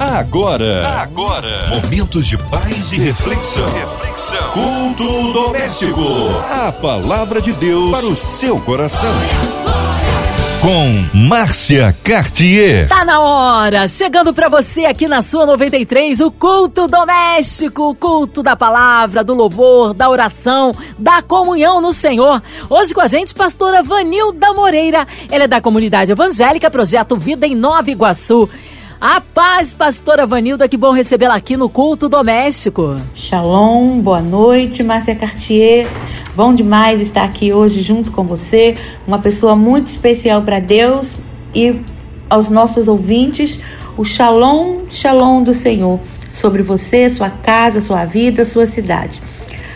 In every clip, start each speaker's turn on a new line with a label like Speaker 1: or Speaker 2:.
Speaker 1: Agora, agora, momentos de paz e reflexão. Reflexão. Culto doméstico. A palavra de Deus para o seu coração. Com Márcia Cartier.
Speaker 2: Tá na hora! Chegando para você aqui na sua 93, o culto doméstico, o culto da palavra, do louvor, da oração, da comunhão no Senhor. Hoje com a gente, pastora Vanilda Moreira. Ela é da comunidade evangélica Projeto Vida em Nova Iguaçu. A paz, pastora Vanilda, que bom recebê-la aqui no culto doméstico.
Speaker 3: Shalom, boa noite, Márcia Cartier. Bom demais estar aqui hoje junto com você, uma pessoa muito especial para Deus e aos nossos ouvintes, o Shalom, Shalom do Senhor sobre você, sua casa, sua vida, sua cidade.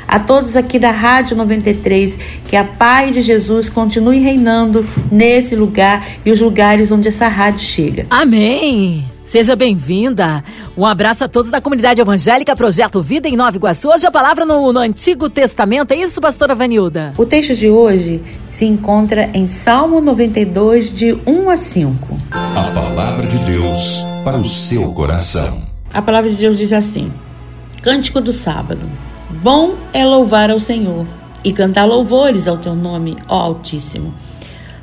Speaker 3: A todos aqui da Rádio 93, que a paz de Jesus continue reinando nesse lugar e os lugares onde essa rádio chega.
Speaker 2: Amém! Seja bem-vinda. Um abraço a todos da comunidade evangélica Projeto Vida em Nova Iguaçu. Hoje a palavra no, no Antigo Testamento. É isso, pastora Vanilda?
Speaker 3: O texto de hoje se encontra em Salmo 92, de 1 a 5.
Speaker 1: A palavra de Deus para o seu coração.
Speaker 3: A palavra de Deus diz assim: Cântico do sábado. Bom é louvar ao Senhor e cantar louvores ao teu nome, ó Altíssimo.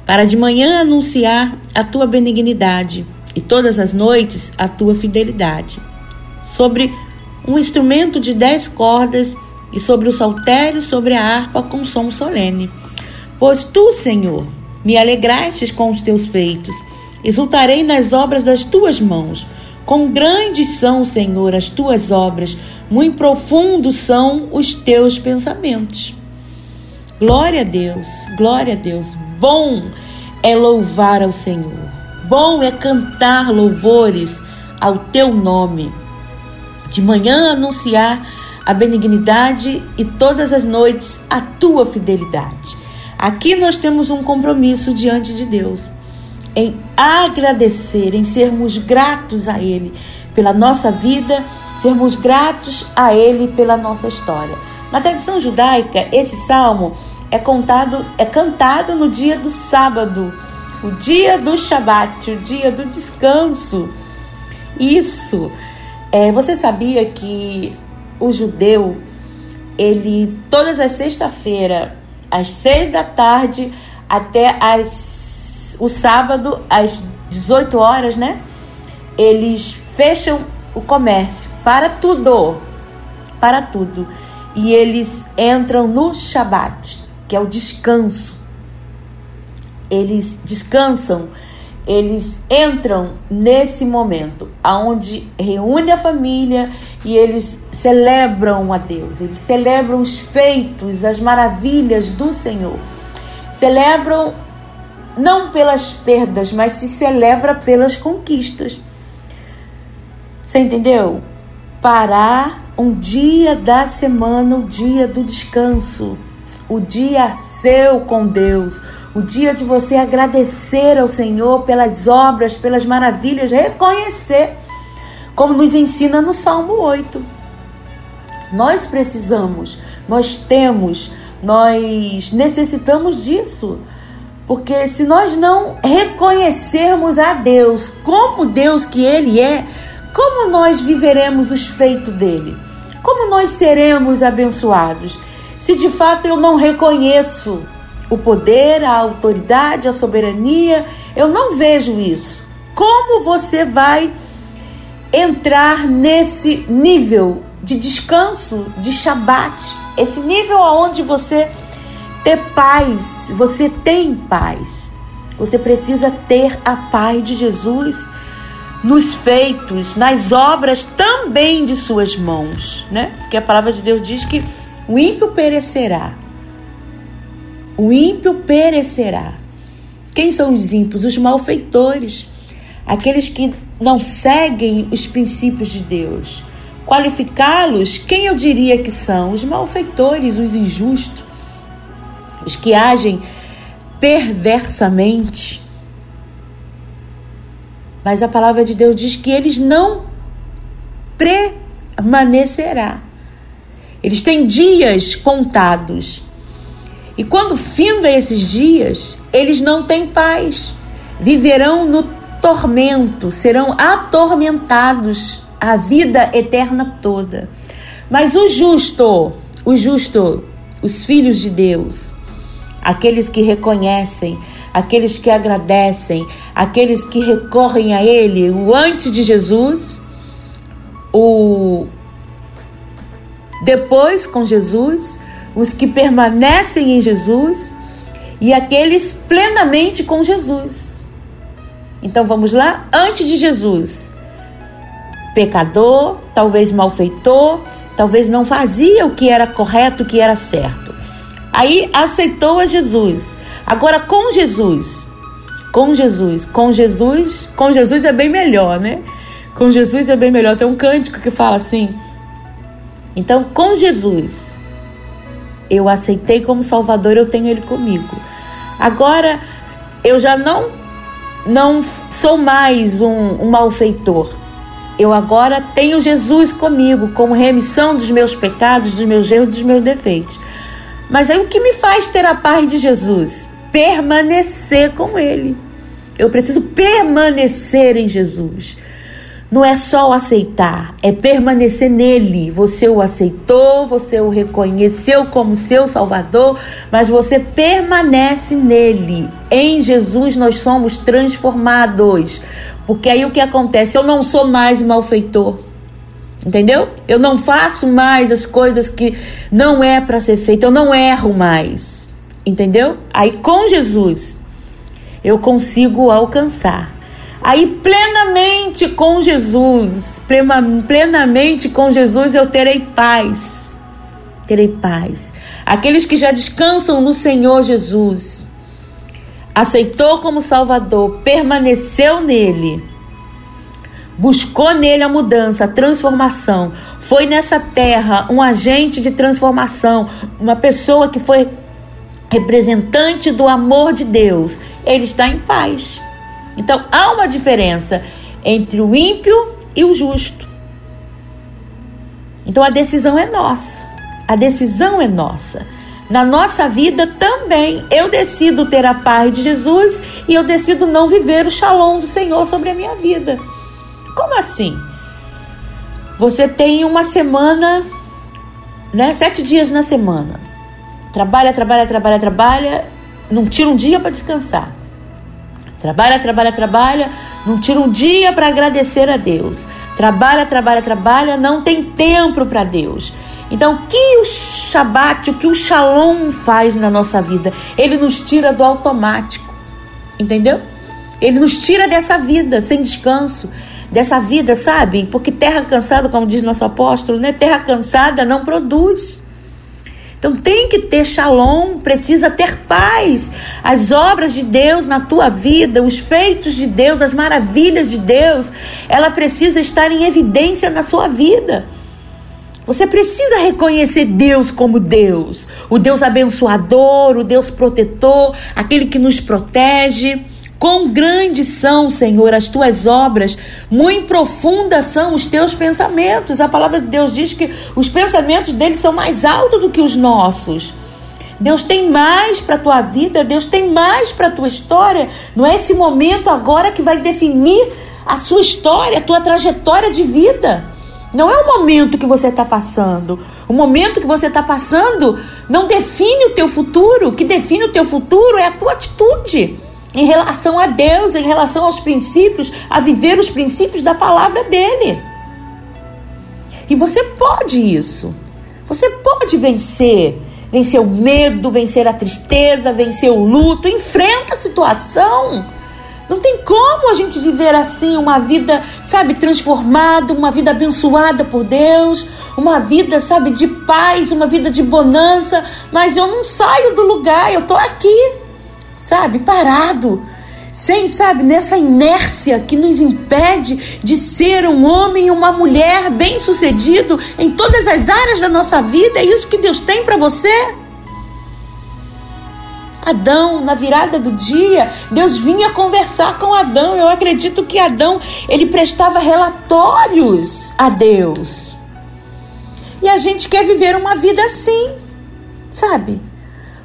Speaker 3: Para de manhã anunciar a tua benignidade e todas as noites a tua fidelidade. Sobre um instrumento de dez cordas e sobre o saltério, sobre a harpa com som solene. Pois tu, Senhor, me alegrastes com os teus feitos, exultarei nas obras das tuas mãos. Quão grandes são, Senhor, as tuas obras, muito profundos são os teus pensamentos. Glória a Deus, glória a Deus. Bom é louvar ao Senhor bom é cantar louvores ao teu nome. De manhã anunciar a benignidade e todas as noites a tua fidelidade. Aqui nós temos um compromisso diante de Deus em agradecer, em sermos gratos a Ele pela nossa vida, sermos gratos a Ele pela nossa história. Na tradição judaica, esse salmo é contado, é cantado no dia do sábado o dia do Shabat, o dia do descanso. Isso. É, você sabia que o judeu, ele todas as sexta-feira, às seis da tarde até as, o sábado, às 18 horas, né? Eles fecham o comércio para tudo, para tudo. E eles entram no Shabat, que é o descanso eles descansam, eles entram nesse momento aonde reúne a família e eles celebram a Deus, eles celebram os feitos, as maravilhas do Senhor. Celebram não pelas perdas, mas se celebra pelas conquistas. Você entendeu? Parar um dia da semana, o dia do descanso, o dia seu com Deus o dia de você agradecer ao Senhor pelas obras, pelas maravilhas, reconhecer, como nos ensina no Salmo 8. Nós precisamos, nós temos, nós necessitamos disso. Porque se nós não reconhecermos a Deus como Deus que Ele é, como nós viveremos os feitos dele? Como nós seremos abençoados? Se de fato eu não reconheço o poder, a autoridade, a soberania. Eu não vejo isso. Como você vai entrar nesse nível de descanso, de Shabat, esse nível aonde você ter paz, você tem paz. Você precisa ter a paz de Jesus nos feitos, nas obras também de suas mãos, né? Porque a palavra de Deus diz que o ímpio perecerá, o ímpio perecerá. Quem são os ímpios? Os malfeitores, aqueles que não seguem os princípios de Deus. Qualificá-los, quem eu diria que são? Os malfeitores, os injustos, os que agem perversamente. Mas a palavra de Deus diz que eles não permanecerá. Eles têm dias contados. E quando finda esses dias, eles não têm paz. Viverão no tormento, serão atormentados a vida eterna toda. Mas o justo, o justo, os filhos de Deus, aqueles que reconhecem, aqueles que agradecem, aqueles que recorrem a Ele, o antes de Jesus, o depois com Jesus, os que permanecem em Jesus e aqueles plenamente com Jesus. Então vamos lá? Antes de Jesus, pecador, talvez malfeitor, talvez não fazia o que era correto, o que era certo. Aí aceitou a Jesus. Agora com Jesus, com Jesus, com Jesus, com Jesus é bem melhor, né? Com Jesus é bem melhor. Tem um cântico que fala assim: então, com Jesus, eu aceitei como Salvador, eu tenho Ele comigo. Agora, eu já não, não sou mais um, um malfeitor. Eu agora tenho Jesus comigo, como remissão dos meus pecados, dos meus erros, dos meus defeitos. Mas aí o que me faz ter a paz de Jesus? Permanecer com Ele. Eu preciso permanecer em Jesus. Não é só o aceitar, é permanecer nele. Você o aceitou, você o reconheceu como seu Salvador, mas você permanece nele. Em Jesus nós somos transformados. Porque aí o que acontece? Eu não sou mais malfeitor. Entendeu? Eu não faço mais as coisas que não é para ser feito, eu não erro mais. Entendeu? Aí com Jesus eu consigo alcançar Aí, plenamente com Jesus, plenamente com Jesus, eu terei paz. Terei paz. Aqueles que já descansam no Senhor Jesus, aceitou como Salvador, permaneceu nele, buscou nele a mudança, a transformação, foi nessa terra um agente de transformação, uma pessoa que foi representante do amor de Deus, ele está em paz. Então há uma diferença entre o ímpio e o justo. Então a decisão é nossa. A decisão é nossa. Na nossa vida também eu decido ter a paz de Jesus e eu decido não viver o shalom do Senhor sobre a minha vida. Como assim? Você tem uma semana, né? Sete dias na semana. Trabalha, trabalha, trabalha, trabalha, não tira um dia para descansar. Trabalha, trabalha, trabalha, não tira um dia para agradecer a Deus. Trabalha, trabalha, trabalha, não tem tempo para Deus. Então, o que o Shabat, o que o Shalom faz na nossa vida? Ele nos tira do automático, entendeu? Ele nos tira dessa vida sem descanso, dessa vida, sabe? Porque terra cansada, como diz nosso apóstolo, né? Terra cansada não produz. Então tem que ter shalom, precisa ter paz. As obras de Deus na tua vida, os feitos de Deus, as maravilhas de Deus, ela precisa estar em evidência na sua vida. Você precisa reconhecer Deus como Deus, o Deus abençoador, o Deus protetor, aquele que nos protege. Quão grandes são, Senhor, as tuas obras, muito profundas são os teus pensamentos. A palavra de Deus diz que os pensamentos dele são mais altos do que os nossos. Deus tem mais para a tua vida, Deus tem mais para a tua história. Não é esse momento agora que vai definir a sua história, a tua trajetória de vida. Não é o momento que você está passando. O momento que você está passando não define o teu futuro. O que define o teu futuro é a tua atitude em relação a Deus, em relação aos princípios, a viver os princípios da palavra dele. E você pode isso. Você pode vencer. Vencer o medo, vencer a tristeza, vencer o luto, enfrenta a situação. Não tem como a gente viver assim uma vida, sabe, transformada, uma vida abençoada por Deus, uma vida, sabe, de paz, uma vida de bonança, mas eu não saio do lugar, eu tô aqui sabe, parado, sem, sabe, nessa inércia que nos impede de ser um homem e uma mulher bem-sucedido em todas as áreas da nossa vida. É isso que Deus tem para você? Adão, na virada do dia, Deus vinha conversar com Adão. Eu acredito que Adão, ele prestava relatórios a Deus. E a gente quer viver uma vida assim, sabe?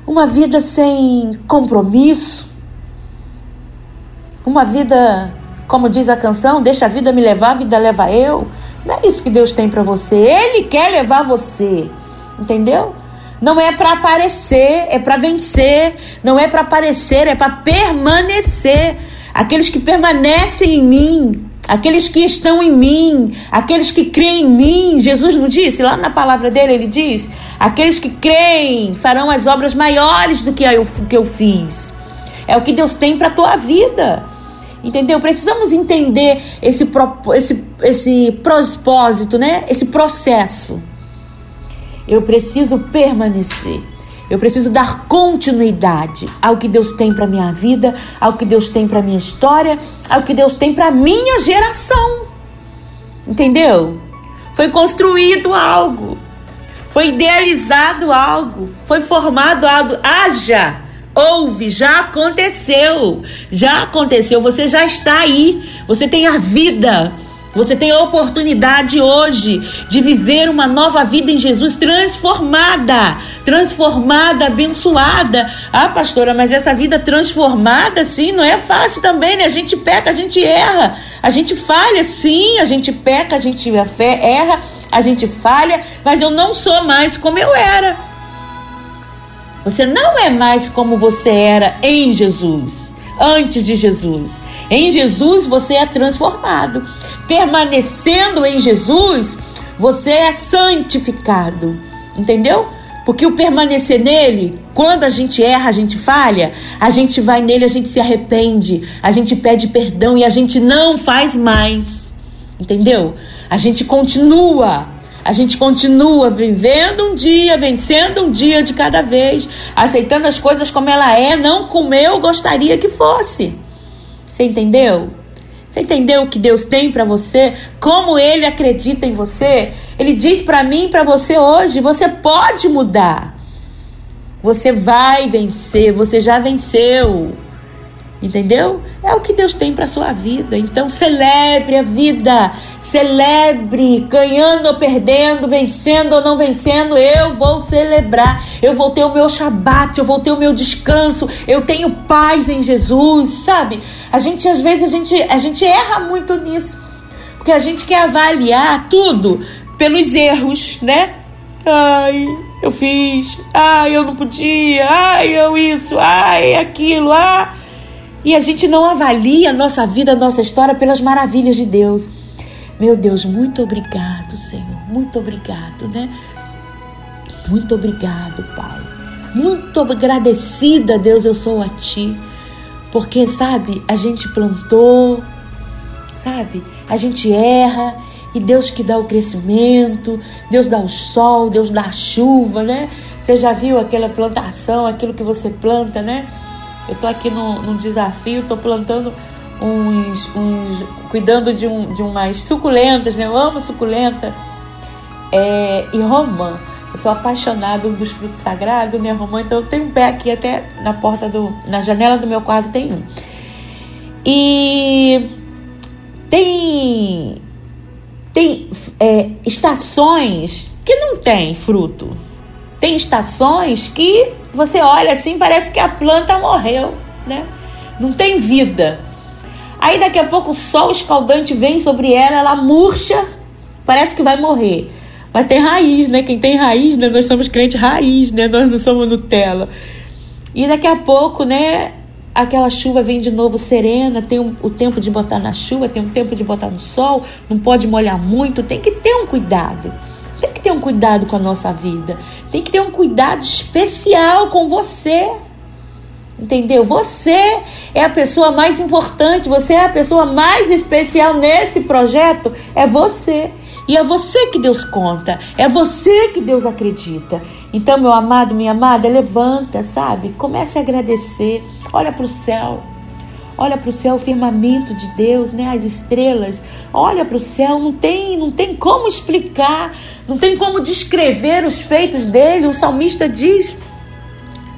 Speaker 3: Uma vida sem compromisso, uma vida Como diz a canção, deixa a vida me levar, a vida leva eu. Não é isso que Deus tem para você. Ele quer levar você. Entendeu? Não é para aparecer, é para vencer. Não é para aparecer, é para permanecer. Aqueles que permanecem em mim, aqueles que estão em mim, aqueles que creem em mim. Jesus não disse, lá na palavra dele, ele diz: aqueles que creem farão as obras maiores do que eu, que eu fiz. É o que Deus tem para a tua vida. Entendeu? Precisamos entender esse, esse, esse propósito, né? Esse processo. Eu preciso permanecer. Eu preciso dar continuidade ao que Deus tem para minha vida, ao que Deus tem para minha história, ao que Deus tem para minha geração. Entendeu? Foi construído algo. Foi idealizado algo, foi formado algo. Haja Ouve, já aconteceu. Já aconteceu, você já está aí. Você tem a vida. Você tem a oportunidade hoje de viver uma nova vida em Jesus transformada, transformada, abençoada. Ah, pastora, mas essa vida transformada, sim, não é fácil também, né? A gente peca, a gente erra, a gente falha, sim, a gente peca, a gente erra, a gente falha, mas eu não sou mais como eu era. Você não é mais como você era em Jesus, antes de Jesus. Em Jesus você é transformado. Permanecendo em Jesus, você é santificado. Entendeu? Porque o permanecer nele, quando a gente erra, a gente falha, a gente vai nele, a gente se arrepende, a gente pede perdão e a gente não faz mais. Entendeu? A gente continua a gente continua vivendo um dia, vencendo um dia de cada vez, aceitando as coisas como ela é, não como eu gostaria que fosse. Você entendeu? Você entendeu o que Deus tem para você? Como ele acredita em você? Ele diz para mim para você hoje, você pode mudar. Você vai vencer, você já venceu. Entendeu? É o que Deus tem para sua vida. Então celebre a vida, celebre, ganhando ou perdendo, vencendo ou não vencendo, eu vou celebrar. Eu vou ter o meu Shabat, eu vou ter o meu descanso. Eu tenho paz em Jesus, sabe? A gente às vezes a gente a gente erra muito nisso, porque a gente quer avaliar tudo pelos erros, né? Ai, eu fiz. Ai, eu não podia. Ai, eu isso. Ai, aquilo. Ah, e a gente não avalia a nossa vida, a nossa história pelas maravilhas de Deus. Meu Deus, muito obrigado, Senhor. Muito obrigado, né? Muito obrigado, Pai. Muito agradecida, Deus, eu sou a Ti. Porque, sabe, a gente plantou, sabe? A gente erra e Deus que dá o crescimento, Deus dá o sol, Deus dá a chuva, né? Você já viu aquela plantação, aquilo que você planta, né? Eu tô aqui num, num desafio, tô plantando uns, uns cuidando de, um, de umas suculentas, né? Eu amo suculenta é, e romã. Eu sou apaixonada dos frutos sagrados, né, romã? Então eu tenho um pé aqui até na porta do, na janela do meu quarto tem um. E tem tem é, estações que não tem fruto. Tem estações que você olha assim, parece que a planta morreu, né? Não tem vida. Aí daqui a pouco o sol escaldante vem sobre ela, ela murcha, parece que vai morrer. Mas tem raiz, né? Quem tem raiz, né? Nós somos crentes raiz, né? Nós não somos Nutella. E daqui a pouco, né? Aquela chuva vem de novo serena, tem um, o tempo de botar na chuva, tem um tempo de botar no sol, não pode molhar muito, tem que ter um cuidado. Tem que ter um cuidado com a nossa vida. Tem que ter um cuidado especial com você. Entendeu? Você é a pessoa mais importante, você é a pessoa mais especial nesse projeto. É você. E é você que Deus conta, é você que Deus acredita. Então, meu amado, minha amada, levanta, sabe? Comece a agradecer. Olha para o céu. Olha para o céu, o firmamento de Deus, né? As estrelas. Olha para o céu, não tem, não tem como explicar, não tem como descrever os feitos dele. O salmista diz: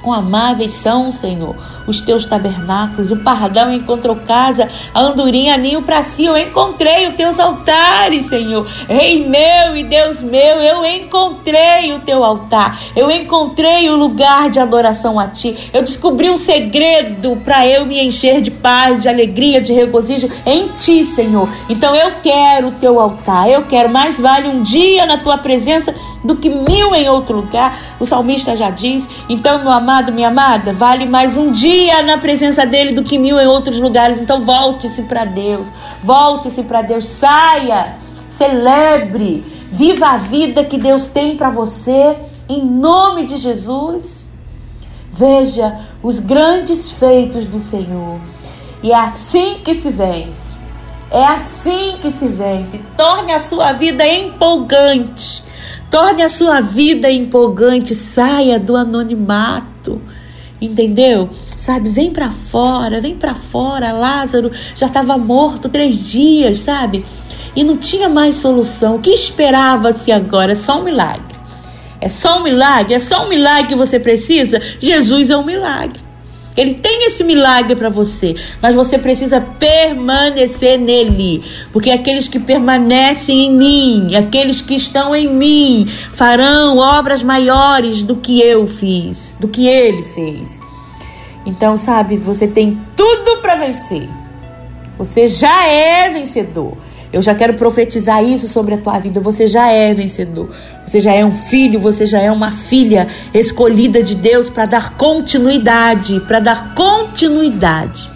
Speaker 3: Quão amáveis são, Senhor, os teus tabernáculos. O pardal encontrou casa, a andorinha ninho para si. Eu encontrei os teus altares, Senhor. Rei meu e Deus meu, eu encontrei o teu altar. Eu encontrei o lugar de adoração a ti. Eu descobri um segredo para eu me encher de paz, de alegria, de regozijo em ti, Senhor. Então eu quero o teu altar. Eu quero mais vale um dia na tua presença do que mil em outro lugar. O salmista já diz. Então, meu amado, minha amada, vale mais um dia na presença dele do que mil em outros lugares. Então, volte-se para Deus. Volte-se para Deus. Saia, celebre, viva a vida que Deus tem para você. Em nome de Jesus. Veja os grandes feitos do Senhor. E é assim que se vence. É assim que se vence. Torne a sua vida empolgante. Torne a sua vida empolgante. Saia do anonimato. Entendeu? Sabe, vem para fora, vem para fora. Lázaro já estava morto três dias, sabe? E não tinha mais solução. O que esperava-se agora? É só um milagre. É só um milagre? É só um milagre que você precisa? Jesus é um milagre. Ele tem esse milagre para você, mas você precisa permanecer nele, porque aqueles que permanecem em mim, aqueles que estão em mim, farão obras maiores do que eu fiz, do que ele fez. Então, sabe, você tem tudo para vencer. Você já é vencedor. Eu já quero profetizar isso sobre a tua vida. Você já é vencedor. Você já é um filho, você já é uma filha escolhida de Deus para dar continuidade, para dar continuidade.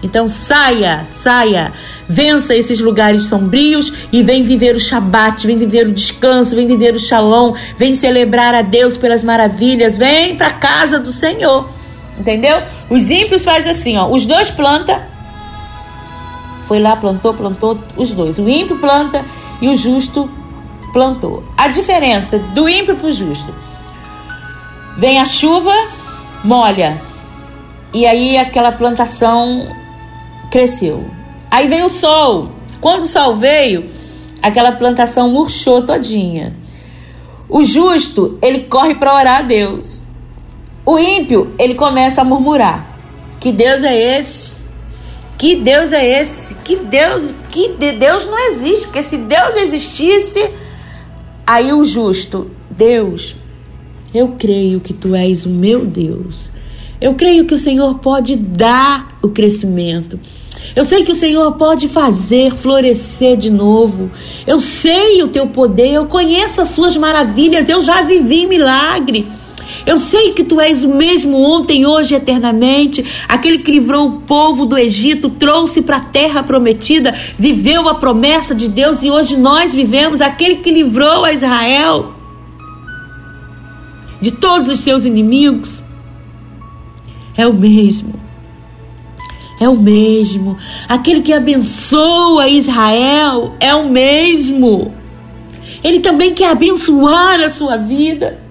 Speaker 3: Então saia, saia, vença esses lugares sombrios e vem viver o Shabat, vem viver o descanso, vem viver o Shalom, vem celebrar a Deus pelas maravilhas, vem para a casa do Senhor. Entendeu? Os ímpios fazem assim, ó, os dois plantam foi lá, plantou, plantou os dois. O ímpio planta e o justo plantou. A diferença do ímpio para o justo: vem a chuva, molha, e aí aquela plantação cresceu. Aí vem o sol. Quando o sol veio, aquela plantação murchou todinha. O justo, ele corre para orar a Deus. O ímpio, ele começa a murmurar. Que Deus é esse? Que Deus é esse? Que Deus, que Deus não existe, porque se Deus existisse, aí o justo, Deus, eu creio que tu és o meu Deus. Eu creio que o Senhor pode dar o crescimento. Eu sei que o Senhor pode fazer florescer de novo. Eu sei o teu poder, eu conheço as suas maravilhas, eu já vivi milagre. Eu sei que tu és o mesmo ontem, hoje eternamente, aquele que livrou o povo do Egito, trouxe para a terra prometida, viveu a promessa de Deus e hoje nós vivemos, aquele que livrou a Israel de todos os seus inimigos. É o mesmo. É o mesmo. Aquele que abençoa Israel é o mesmo. Ele também quer abençoar a sua vida.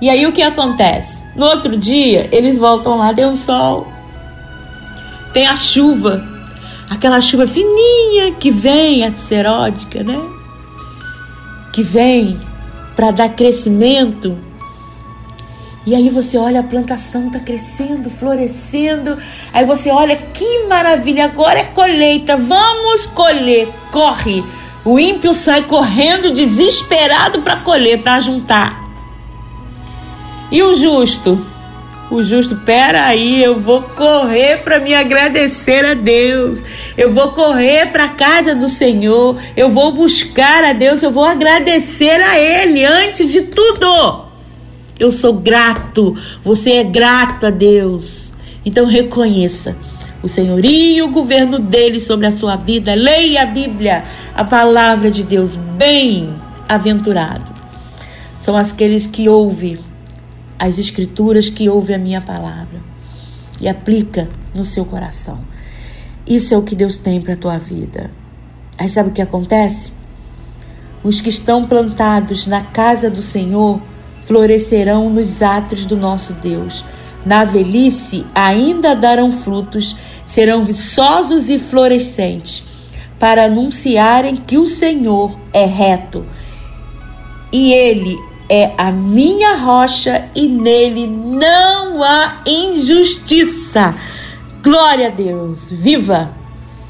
Speaker 3: E aí o que acontece? No outro dia, eles voltam lá, tem o sol, tem a chuva, aquela chuva fininha que vem, a seródica, né? Que vem para dar crescimento. E aí você olha a plantação tá crescendo, florescendo. Aí você olha que maravilha, agora é colheita. Vamos colher. Corre. O ímpio sai correndo desesperado para colher, para juntar. E o justo? O justo, pera aí, eu vou correr para me agradecer a Deus. Eu vou correr para a casa do Senhor. Eu vou buscar a Deus, eu vou agradecer a Ele antes de tudo. Eu sou grato, você é grato a Deus. Então reconheça o senhorio e o governo dele sobre a sua vida. Leia a Bíblia, a palavra de Deus, bem-aventurado. São aqueles que ouvem as escrituras que ouve a minha palavra e aplica no seu coração. Isso é o que Deus tem para a tua vida. Aí sabe o que acontece? Os que estão plantados na casa do Senhor florescerão nos átrios do nosso Deus. Na velhice ainda darão frutos, serão viçosos e florescentes, para anunciarem que o Senhor é reto e ele é a minha rocha e nele não há injustiça. Glória a Deus, viva!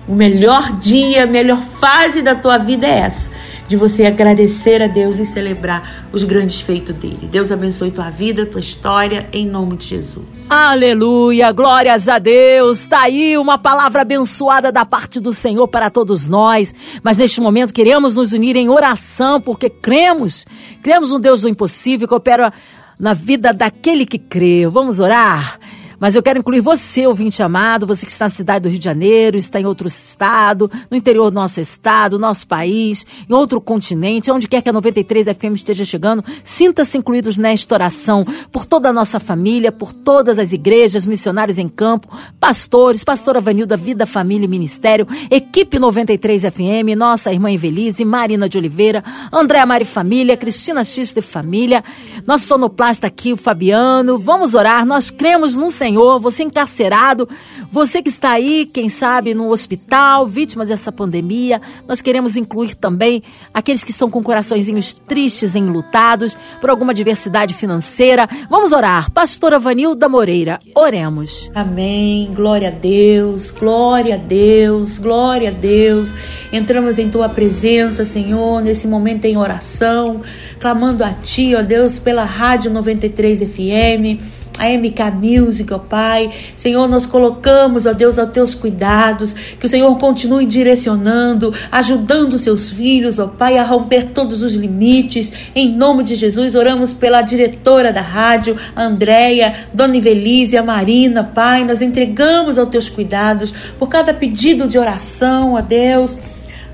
Speaker 3: O melhor dia, a melhor fase da tua vida é essa de você agradecer a Deus e celebrar os grandes feitos dele. Deus abençoe tua vida, tua história, em nome de Jesus.
Speaker 2: Aleluia, glórias a Deus. Está aí uma palavra abençoada da parte do Senhor para todos nós. Mas neste momento queremos nos unir em oração, porque cremos, cremos no Deus do impossível que opera na vida daquele que crê. Vamos orar? Mas eu quero incluir você, ouvinte amado, você que está na cidade do Rio de Janeiro, está em outro estado, no interior do nosso estado, nosso país, em outro continente, onde quer que a 93 FM esteja chegando, sinta-se incluídos nesta oração por toda a nossa família, por todas as igrejas, missionários em campo, pastores, pastora Vanilda, Vida, Família e Ministério, equipe 93 FM, nossa irmã Evelise, Marina de Oliveira, Andréa Mari Família, Cristina X de Família, nosso sonoplasta aqui, o Fabiano. Vamos orar, nós cremos num Senhor Senhor, você encarcerado, você que está aí, quem sabe, no hospital, vítima dessa pandemia. Nós queremos incluir também aqueles que estão com coraçõezinhos tristes, enlutados por alguma diversidade financeira. Vamos orar. Pastora Vanilda Moreira, oremos.
Speaker 3: Amém. Glória a Deus, glória a Deus, glória a Deus. Entramos em tua presença, Senhor, nesse momento em oração, clamando a ti, ó Deus, pela Rádio 93 FM a MK Music, ó Pai. Senhor, nós colocamos, ó Deus, aos teus cuidados, que o Senhor continue direcionando, ajudando seus filhos, ó Pai, a romper todos os limites. Em nome de Jesus, oramos pela diretora da rádio, Andréia, Dona Ivelise, a Marina, Pai. Nós entregamos aos teus cuidados por cada pedido de oração, ó Deus.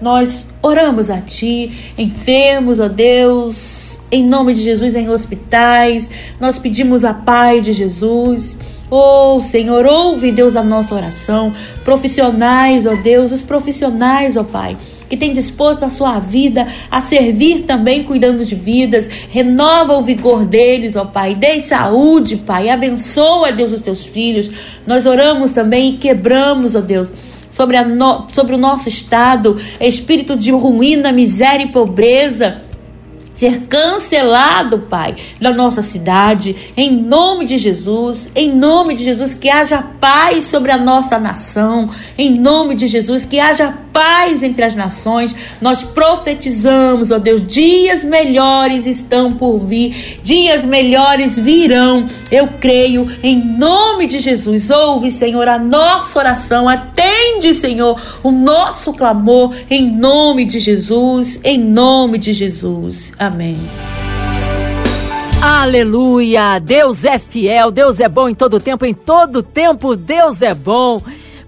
Speaker 3: Nós oramos a Ti, enfermos, ó Deus em nome de Jesus em hospitais. Nós pedimos a paz de Jesus. Oh, Senhor, ouve, Deus, a nossa oração. Profissionais, ó oh Deus, os profissionais, ó oh Pai, que tem disposto a sua vida a servir também cuidando de vidas. Renova o vigor deles, ó Pai. Dê saúde, Pai. Abençoa, Deus, os teus filhos. Nós oramos também e quebramos, ó Deus sobre, no, sobre o nosso estado, espírito de ruína, miséria e pobreza ser cancelado, Pai, da nossa cidade, em nome de Jesus, em nome de Jesus, que haja paz sobre a nossa nação, em nome de Jesus, que haja paz entre as nações. Nós profetizamos, ó Deus, dias melhores estão por vir, dias melhores virão. Eu creio, em nome de Jesus. Ouve, Senhor, a nossa oração, atende, Senhor, o nosso clamor, em nome de Jesus, em nome de Jesus. Amém.
Speaker 2: Aleluia! Deus é fiel, Deus é bom em todo tempo, em todo tempo Deus é bom.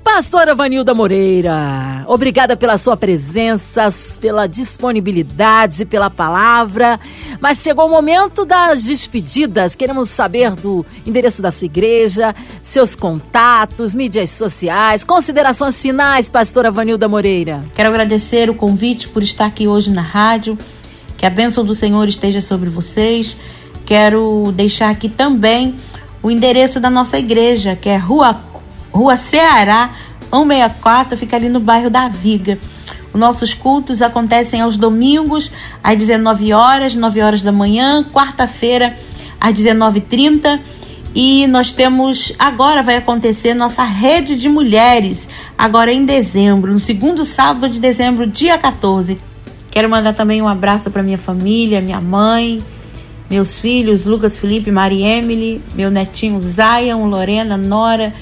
Speaker 2: Pastora Vanilda Moreira, obrigada pela sua presença, pela disponibilidade, pela palavra. Mas chegou o momento das despedidas. Queremos saber do endereço da sua igreja, seus contatos, mídias sociais, considerações finais, Pastora Vanilda Moreira.
Speaker 3: Quero agradecer o convite por estar aqui hoje na rádio. Que a bênção do Senhor esteja sobre vocês. Quero deixar aqui também o endereço da nossa igreja, que é Rua, Rua Ceará 164, fica ali no bairro da Viga. Os nossos cultos acontecem aos domingos, às 19 horas, 9 horas da manhã, quarta-feira, às 19h30. E nós temos, agora vai acontecer nossa rede de mulheres, agora em dezembro, no segundo sábado de dezembro, dia 14. Quero mandar também um abraço para minha família, minha mãe, meus filhos, Lucas Felipe, Mari Emily, meu netinho Zion, Lorena, Nora.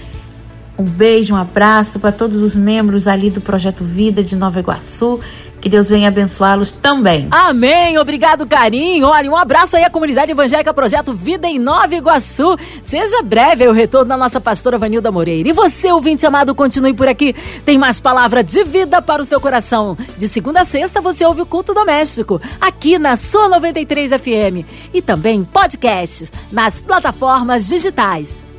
Speaker 3: Um beijo, um abraço para todos os membros ali do Projeto Vida de Nova Iguaçu que Deus venha abençoá-los também.
Speaker 2: Amém. Obrigado, carinho. Olha, um abraço aí à comunidade evangélica Projeto Vida em Nova Iguaçu. Seja breve o retorno da nossa pastora Vanilda Moreira. E você, ouvinte amado, continue por aqui. Tem mais palavra de vida para o seu coração. De segunda a sexta, você ouve o Culto Doméstico, aqui na sua 93 FM. E também podcasts nas plataformas digitais.